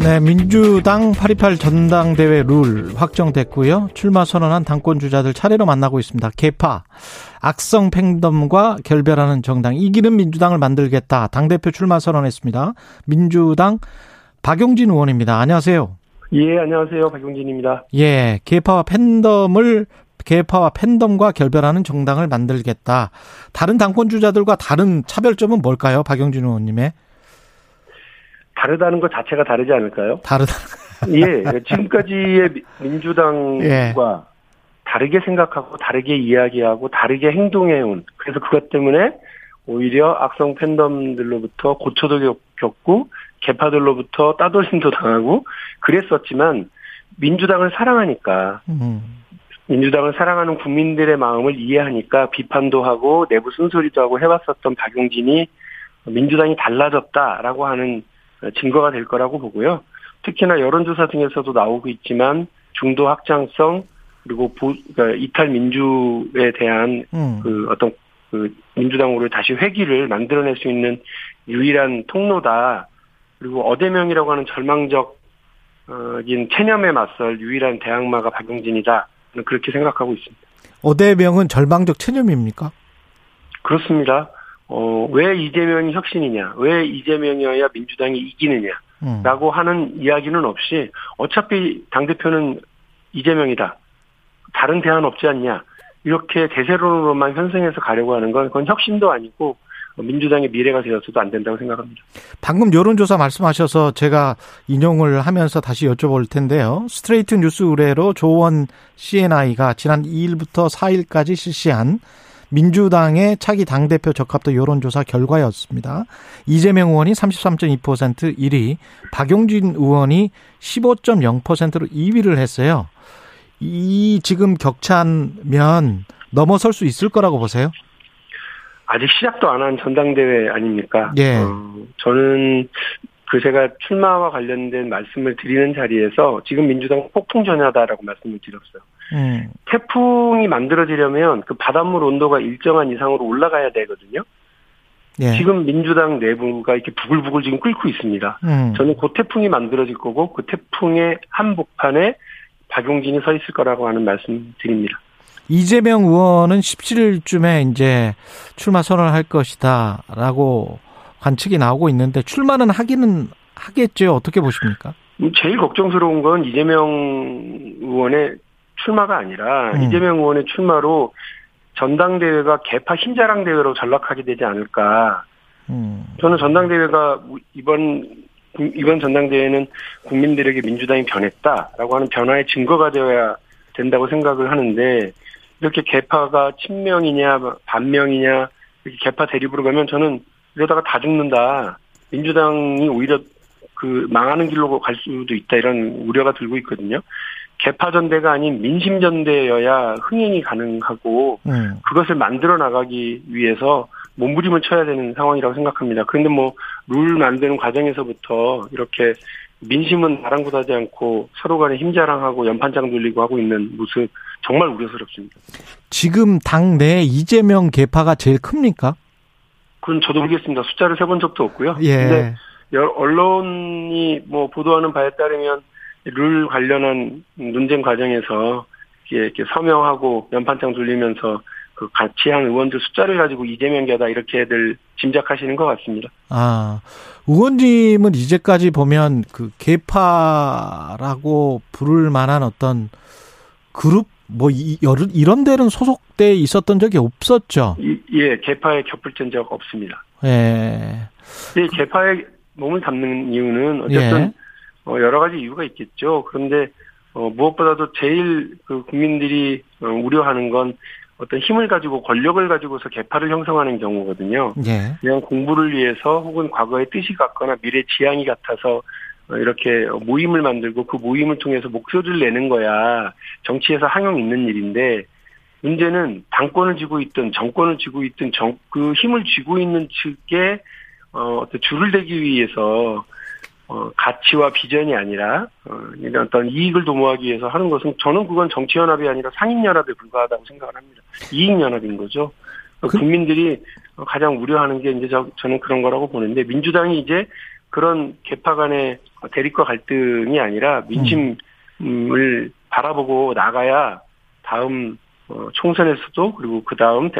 네, 민주당 8.28 전당대회 룰 확정됐고요. 출마 선언한 당권 주자들 차례로 만나고 있습니다. 개파, 악성 팽덤과 결별하는 정당, 이기는 민주당을 만들겠다. 당대표 출마 선언했습니다. 민주당 박용진 의원입니다. 안녕하세요. 예, 안녕하세요. 박용진입니다. 예, 개파와 팬덤을 개파와 팬덤과 결별하는 정당을 만들겠다. 다른 당권 주자들과 다른 차별점은 뭘까요? 박용진 의원님의? 다르다는 것 자체가 다르지 않을까요? 다르다. 예, 지금까지의 민주당과 예. 다르게 생각하고 다르게 이야기하고 다르게 행동해온 그래서 그것 때문에 오히려 악성 팬덤들로부터 고초도 겪고 개파들로부터 따돌림도 당하고 그랬었지만 민주당을 사랑하니까 음. 민주당을 사랑하는 국민들의 마음을 이해하니까 비판도 하고 내부 쓴소리도 하고 해왔었던 박용진이 민주당이 달라졌다라고 하는 증거가 될 거라고 보고요. 특히나 여론조사 등에서도 나오고 있지만 중도 확장성 그리고 보, 그러니까 이탈 민주에 대한 음. 그 어떤 그 민주당으로 다시 회기를 만들어낼 수 있는 유일한 통로다. 그리고 어대명이라고 하는 절망적인 체념에 맞설 유일한 대항마가 박용진이다. 그렇게 생각하고 있습니다. 어대명은 절망적 체념입니까? 그렇습니다. 어, 왜 이재명이 혁신이냐, 왜 이재명이어야 민주당이 이기느냐, 음. 라고 하는 이야기는 없이 어차피 당대표는 이재명이다. 다른 대안 없지 않냐. 이렇게 대세론으로만 편성해서 가려고 하는 건 그건 혁신도 아니고 민주당의 미래가 되어서도 안 된다고 생각합니다. 방금 여론조사 말씀하셔서 제가 인용을 하면서 다시 여쭤볼 텐데요. 스트레이트 뉴스 의뢰로 조원 CNI가 지난 2일부터 4일까지 실시한 민주당의 차기 당대표 적합도 여론조사 결과였습니다. 이재명 의원이 33.2% 1위, 박용진 의원이 15.0%로 2위를 했어요. 이 지금 격차면 넘어설 수 있을 거라고 보세요? 아직 시작도 안 한 전당대회 아닙니까? 예. 어, 저는 그 제가 출마와 관련된 말씀을 드리는 자리에서 지금 민주당 폭풍 전야다라고 말씀을 드렸어요. 음. 태풍이 만들어지려면 그 바닷물 온도가 일정한 이상으로 올라가야 되거든요. 예. 지금 민주당 내부가 이렇게 부글부글 지금 끓고 있습니다. 음. 저는 그 태풍이 만들어질 거고 그 태풍의 한복판에 박용진이 서 있을 거라고 하는 말씀 드립니다. 이재명 의원은 17일쯤에 이제 출마 선언할 것이다라고 관측이 나오고 있는데 출마는 하기는 하겠죠. 어떻게 보십니까? 제일 걱정스러운 건 이재명 의원의 출마가 아니라 음. 이재명 의원의 출마로 전당대회가 개파 힘자랑 대회로 전락하게 되지 않을까. 음. 저는 전당대회가 이번 이번 전당대회는 국민들에게 민주당이 변했다라고 하는 변화의 증거가 되어야 된다고 생각을 하는데 이렇게 개파가 친명이냐 반명이냐 이렇게 개파 대립으로 가면 저는 이러다가 다 죽는다. 민주당이 오히려 그 망하는 길로 갈 수도 있다 이런 우려가 들고 있거든요. 개파전대가 아닌 민심전대여야 흥행이 가능하고 음. 그것을 만들어 나가기 위해서 몸부림을 쳐야 되는 상황이라고 생각합니다. 그런데 뭐 룰 만드는 과정에서부터 이렇게 민심은 아랑곳하지 않고 서로 간에 힘자랑하고 연판장 돌리고 하고 있는 모습 정말 우려스럽습니다. 지금 당내 이재명 개파가 제일 큽니까? 그건 저도 모르겠습니다. 숫자를 세본 적도 없고요. 예. 근데 언론이 뭐 보도하는 바에 따르면 룰 관련한 논쟁 과정에서 이렇게 서명하고 연판장 돌리면서 그 같이 한 의원들 숫자를 가지고 이재명 개다 이렇게들 짐작하시는 것 같습니다. 아, 의원님은 이제까지 보면 그 개파라고 부를 만한 어떤 그룹 뭐 이, 이런 데는 소속돼 있었던 적이 없었죠. 이, 예, 개파에 겹을된 적 없습니다. 예. 이 개파에 몸을 담는 이유는 어쨌든 예. 어, 여러 가지 이유가 있겠죠. 그런데 어, 무엇보다도 제일 그 국민들이 어, 우려하는 건 어떤 힘을 가지고 권력을 가지고서 개파를 형성하는 경우거든요. 예. 그냥 공부를 위해서 혹은 과거의 뜻이 같거나 미래 지향이 같아서 어, 이렇게 모임을 만들고 그 모임을 통해서 목소리를 내는 거야 정치에서 항용 있는 일인데 문제는 당권을 쥐고 있든 정권을 쥐고 있든 정, 그 힘을 쥐고 있는 측에 어, 어떤 줄을 대기 위해서 어, 가치와 비전이 아니라 어, 이런 어떤 이익을 도모하기 위해서 하는 것은 저는 그건 정치연합이 아니라 상인연합에 불과하다고 생각을 합니다. 이익연합인 거죠. 그... 국민들이 가장 우려하는 게 이제 저, 저는 그런 거라고 보는데 민주당이 이제 그런 개파 간의 대립과 갈등이 아니라 민심을 음. 바라보고 나가야 다음 어, 총선에서도 그리고 그 다음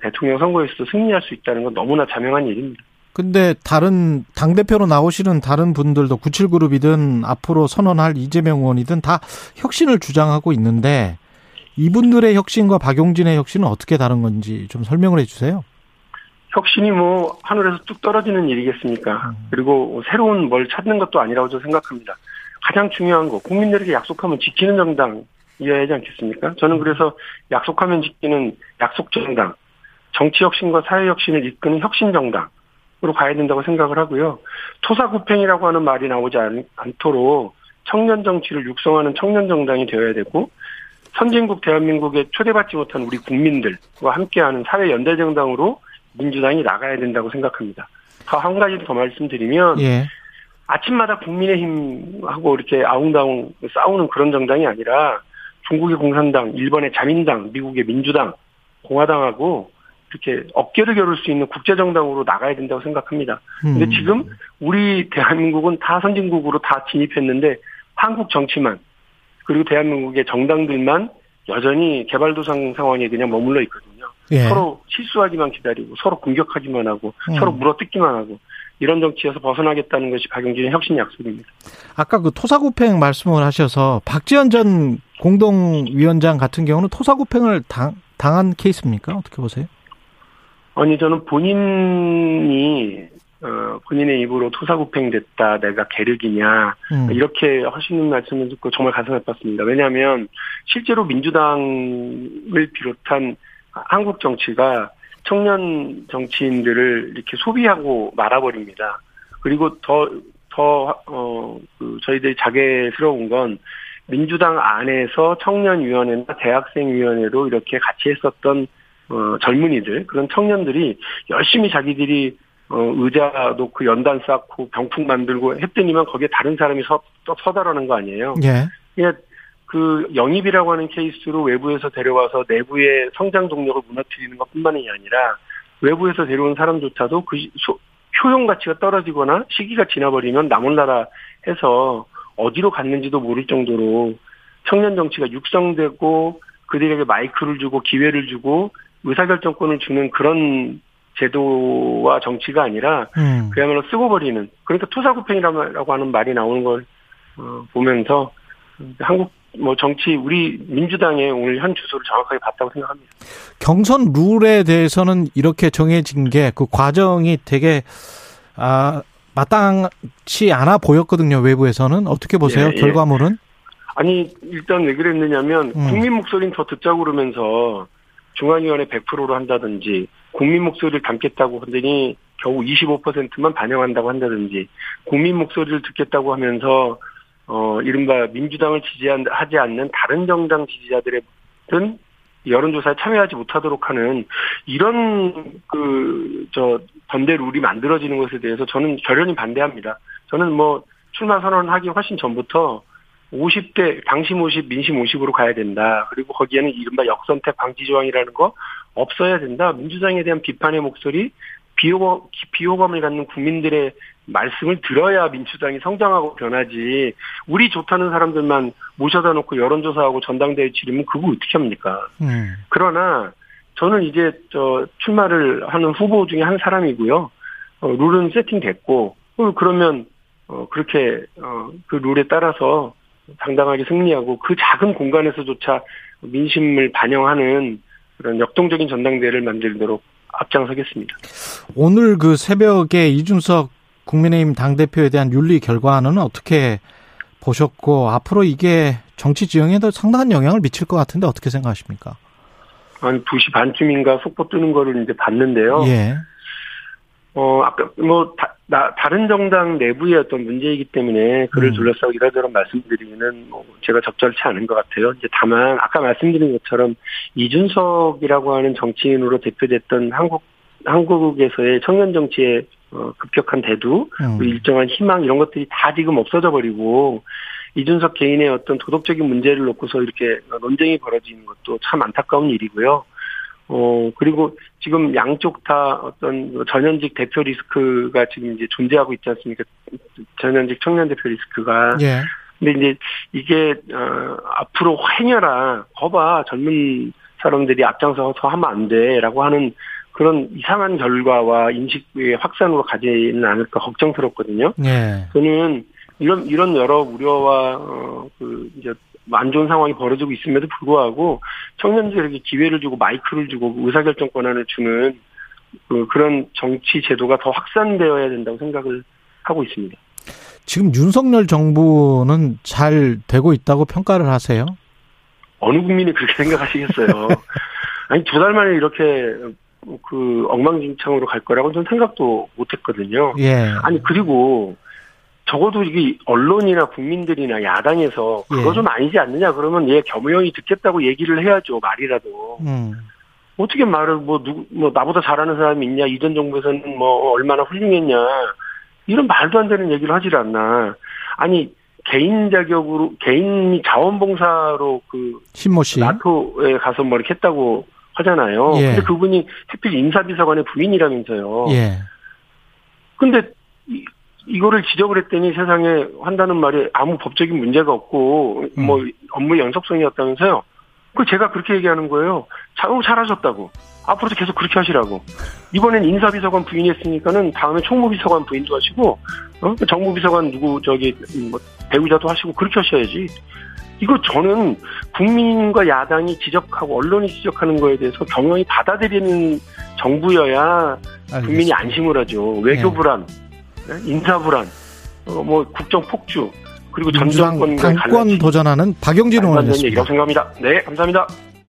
대통령 선거에서도 승리할 수 있다는 건 너무나 자명한 일입니다. 근데 다른 당대표로 나오시는 다른 분들도 97그룹이든 앞으로 선언할 이재명 의원이든 다 혁신을 주장하고 있는데 이분들의 혁신과 박용진의 혁신은 어떻게 다른 건지 좀 설명을 해 주세요. 혁신이 뭐 하늘에서 뚝 떨어지는 일이겠습니까? 음. 그리고 새로운 뭘 찾는 것도 아니라고 저는 생각합니다. 가장 중요한 거 국민들에게 약속하면 지키는 정당이어야 하지 않겠습니까? 저는 그래서 약속하면 지키는 약속 정당, 정치 혁신과 사회 혁신을 이끄는 혁신 정당 으로 가야 된다고 생각을 하고요. 토사구팽이라고 하는 말이 나오지 않, 않도록 청년 정치를 육성하는 청년 정당이 되어야 되고 선진국 대한민국에 초대받지 못한 우리 국민들과 함께하는 사회 연대 정당으로 민주당이 나가야 된다고 생각합니다. 한 가지 더 말씀드리면 예. 아침마다 국민의힘하고 이렇게 아웅다웅 싸우는 그런 정당이 아니라 중국의 공산당, 일본의 자민당, 미국의 민주당, 공화당하고 이렇게 어깨를 겨룰 수 있는 국제 정당으로 나가야 된다고 생각합니다. 근데 음. 지금 우리 대한민국은 다 선진국으로 다 진입했는데 한국 정치만 그리고 대한민국의 정당들만 여전히 개발도상 상황에 그냥 머물러 있거든요. 예. 서로 실수하기만 기다리고 서로 공격하기만 하고 음. 서로 물어뜯기만 하고 이런 정치에서 벗어나겠다는 것이 박용진의 혁신 약속입니다. 아까 그 토사구팽 말씀을 하셔서 박지원 전 공동위원장 같은 경우는 토사구팽을 당, 당한 케이스입니까? 어떻게 보세요? 아니 저는 본인이 어, 본인의 입으로 토사구팽됐다, 내가 계륵이냐, 음. 이렇게 하시는 말씀을 듣고 정말 가슴 아팠습니다. 왜냐하면, 실제로 민주당을 비롯한 한국 정치가 청년 정치인들을 이렇게 소비하고 말아버립니다. 그리고 더, 더, 어, 그, 저희들이 자괴스러운 건 민주당 안에서 청년위원회나 대학생위원회로 이렇게 같이 했었던, 어, 젊은이들, 그런 청년들이 열심히 자기들이 어, 의자 놓고 연단 쌓고 병풍 만들고 했더니만 거기에 다른 사람이 서, 서다라는 거 아니에요. 예. 그냥 그 영입이라고 하는 케이스로 외부에서 데려와서 내부의 성장 동력을 무너뜨리는 것뿐만이 아니라 외부에서 데려온 사람조차도 그 효용 가치가 떨어지거나 시기가 지나버리면 나몰라라 해서 어디로 갔는지도 모를 정도로 청년 정치가 육성되고 그들에게 마이크를 주고 기회를 주고 의사결정권을 주는 그런 제도와 정치가 아니라 음. 그야말로 쓰고 버리는 그러니까 투사구팽이라고 하는 말이 나오는 걸 어, 보면서 한국 뭐 정치 우리 민주당의 오늘 현 주소를 정확하게 봤다고 생각합니다. 경선 룰에 대해서는 이렇게 정해진 게 그 과정이 되게 아 마땅치 않아 보였거든요 외부에서는 어떻게 보세요 예, 예. 결과물은? 아니 일단 왜 그랬느냐면 음. 국민 목소리는 더 듣자고 그러면서 중앙위원회 100%로 한다든지 국민 목소리를 담겠다고 하더니 겨우 25%만 반영한다고 한다든지 국민 목소리를 듣겠다고 하면서 어, 이른바 민주당을 지지하지 않는 다른 정당 지지자들의 든 여론조사에 참여하지 못하도록 하는 이런 그, 저, 반대 룰이 만들어지는 것에 대해서 저는 결연히 반대합니다. 저는 뭐 출마 선언하기 훨씬 전부터 50대, 당심 50, 민심 50으로 가야 된다. 그리고 거기에는 이른바 역선택 방지 조항이라는 거 없어야 된다. 민주당에 대한 비판의 목소리, 비호감, 비호감을 갖는 국민들의 말씀을 들어야 민주당이 성장하고 변하지 우리 좋다는 사람들만 모셔다 놓고 여론조사하고 전당대회 치르면 그거 어떻게 합니까? 음. 그러나 저는 이제 저 출마를 하는 후보 중에 한 사람이고요. 어, 룰은 세팅됐고 어, 그러면 어, 그렇게 어, 그 룰에 따라서 당당하게 승리하고 그 작은 공간에서조차 민심을 반영하는 그런 역동적인 전당대회를 만들도록 앞장서겠습니다. 오늘 그 새벽에 이준석 국민의힘 당대표에 대한 윤리 결과는 어떻게 보셨고 앞으로 이게 정치 지형에도 상당한 영향을 미칠 것 같은데 어떻게 생각하십니까? 한 2시 반쯤인가 속보 뜨는 거를 이제 봤는데요. 예. 어, 아까 뭐 다, 나, 다른 정당 내부의 어떤 문제이기 때문에 그를 음. 둘러싸고 이러저런 말씀드리기는 뭐 제가 적절치 않은 것 같아요. 이제 다만 아까 말씀드린 것처럼 이준석이라고 하는 정치인으로 대표됐던 한국 한국에서의 청년 정치의 어, 급격한 대두, 음. 일정한 희망 이런 것들이 다 지금 없어져 버리고 이준석 개인의 어떤 도덕적인 문제를 놓고서 이렇게 논쟁이 벌어지는 것도 참 안타까운 일이고요. 어, 그리고 지금 양쪽 다 어떤 전현직 대표 리스크가 지금 이제 존재하고 있지 않습니까? 전현직 청년 대표 리스크가. 예. 근데 이제 이게, 어, 앞으로 행여라, 거봐, 젊은 사람들이 앞장서서 하면 안 돼, 라고 하는 그런 이상한 결과와 인식의 확산으로 가지는 않을까 걱정스럽거든요. 예. 저는 이런, 이런 여러 우려와, 어, 그, 이제 안 좋은 상황이 벌어지고 있음에도 불구하고 청년들에게 기회를 주고 마이크를 주고 의사결정 권한을 주는 그 그런 정치 제도가 더 확산되어야 된다고 생각을 하고 있습니다. 지금 윤석열 정부는 잘 되고 있다고 평가를 하세요? 어느 국민이 그렇게 생각하시겠어요? 아니 두 달 만에 이렇게 그 엉망진창으로 갈 거라고 저는 생각도 못했거든요. 예. 아니 그리고 적어도 이게 언론이나 국민들이나 야당에서 그거 예. 좀 아니지 않느냐 그러면 얘 겸허히 듣겠다고 얘기를 해야죠 말이라도 음. 어떻게 말을 뭐 누구 뭐 나보다 잘하는 사람이 있냐 이전 정부에서는 뭐 얼마나 훌륭했냐 이런 말도 안 되는 얘기를 하질 않나 아니 개인 자격으로 개인 자원봉사로 그 신모 씨 나토에 가서 뭐 이렇게 했다고 하잖아요. 예. 근데 그분이 특필 인사비서관의 부인이라면서요. 예. 근데 이거를 지적을 했더니 세상에 한다는 말이 아무 법적인 문제가 없고 음. 뭐 업무 연속성이었다면서요. 그 제가 그렇게 얘기하는 거예요. 잘, 잘하셨다고. 앞으로도 계속 그렇게 하시라고. 이번엔 인사비서관 부인 했으니까는 다음에 총무비서관 부인도 하시고, 어? 정무비서관 누구 저기 뭐 배우자도 하시고 그렇게 하셔야지. 이거 저는 국민과 야당이 지적하고 언론이 지적하는 거에 대해서 경영이 받아들이는 정부여야 국민이 안심을 하죠. 외교 네. 불안, 인사 불안, 어, 뭐 국정 폭주, 그리고 전 정권 당권 도전하는 박영진 의원이었습니다. 얘기라고 생각합니다. 네, 감사합니다.